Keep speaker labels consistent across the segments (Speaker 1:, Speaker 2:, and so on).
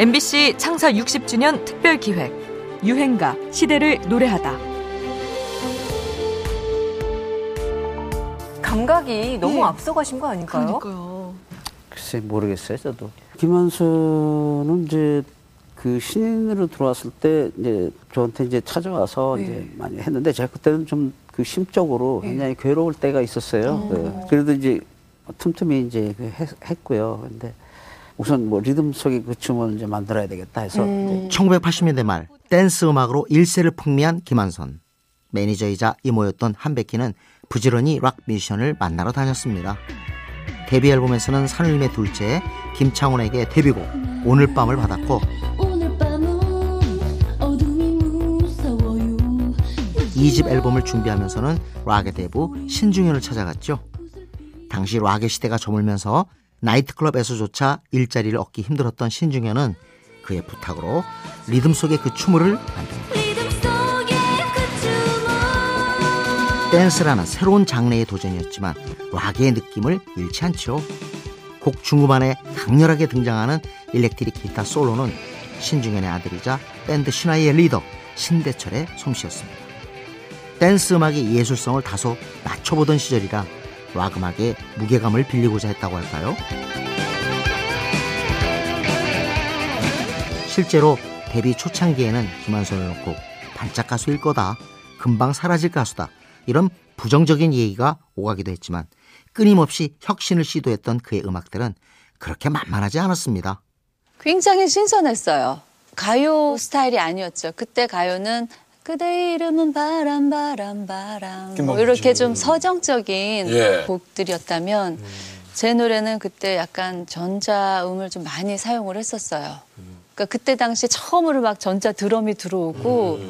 Speaker 1: MBC 창사 60주년 특별 기획 유행가 시대를 노래하다.
Speaker 2: 감각이 너무
Speaker 3: 네.
Speaker 2: 앞서가신 거 아닐까요?
Speaker 3: 그러니까요.
Speaker 4: 글쎄 모르겠어요 저도 김한수는 이제 그 신인으로 들어왔을 때 이제 저한테 이제 찾아와서
Speaker 2: 네.
Speaker 4: 이제 많이 했는데 제가 그때는 좀 그 심적으로
Speaker 2: 네.
Speaker 4: 굉장히 괴로울 때가 있었어요. 네. 그래도 이제 틈틈이 이제 그 했, 했고요. 근데 우선 뭐 리듬 속의 그 춤을 이제 만들어야 되겠다 해서
Speaker 2: 음.
Speaker 4: 이제
Speaker 5: 1980년대 말 댄스 음악으로 일세를 풍미한 김완선. 매니저이자 이모였던 한백희는 부지런히 락 뮤지션을 만나러 다녔습니다. 데뷔 앨범에서는 산울림의 둘째 김창훈에게 데뷔곡 오늘 밤을 받았고
Speaker 6: 오늘 밤은 어둠이 무서워요
Speaker 5: 2집 앨범을 준비하면서는 락의 대부 신중현을 찾아갔죠. 당시 락의 시대가 저물면서 나이트클럽에서조차 일자리를 얻기 힘들었던 신중현은 그의 부탁으로 리듬 속의 그 춤을 만듭니다.
Speaker 6: 그
Speaker 5: 댄스라는 새로운 장르의 도전이었지만 락의 느낌을 잃지 않죠. 곡 중후반에 강렬하게 등장하는 일렉트릭 기타 솔로는 신중현의 아들이자 밴드 시나위의 리더 신대철의 솜씨였습니다. 댄스 음악의 예술성을 다소 낮춰보던 시절이라 락 음악의 무게감을 빌리고자 했다고 할까요? 실제로 데뷔 초창기에는 김완선을 놓고 반짝 가수일 거다, 금방 사라질 가수다 이런 부정적인 얘기가 오가기도 했지만 끊임없이 혁신을 시도했던 그의 음악들은 그렇게 만만하지 않았습니다.
Speaker 3: 굉장히 신선했어요. 가요 스타일이 아니었죠. 그때 가요는 그대 이름은 바람 바람 바람 뭐 이렇게 좀 서정적인
Speaker 7: 예.
Speaker 3: 곡들이었다면 제 노래는 그때 약간 전자음을 좀 많이 사용을 했었어요. 그러니까 그때 당시 처음으로 막 전자 드럼이 들어오고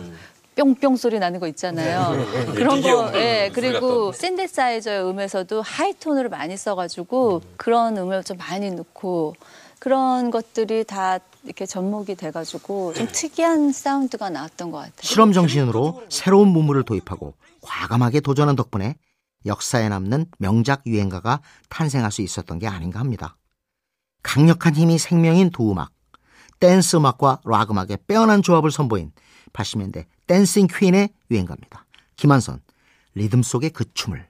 Speaker 3: 뿅뿅 소리 나는 거 있잖아요. 그런
Speaker 7: 기계
Speaker 3: 거, 예. 그리고. 샌드사이저의 음에서도 하이톤을 많이 써가지고 그런 음을 좀 많이 넣고 그런 것들이 다 이렇게 접목이 돼가지고 좀 특이한 사운드가 나왔던 것 같아요.
Speaker 5: 실험 정신으로 새로운 문물을 도입하고 과감하게 도전한 덕분에 역사에 남는 명작 유행가가 탄생할 수 있었던 게 아닌가 합니다. 강력한 힘이 생명인 도음악, 댄스 음악과 락 음악의 빼어난 조합을 선보인 80년대 dancing queen의 유행가입니다. 김완선,
Speaker 6: 리듬 속의 그 춤을.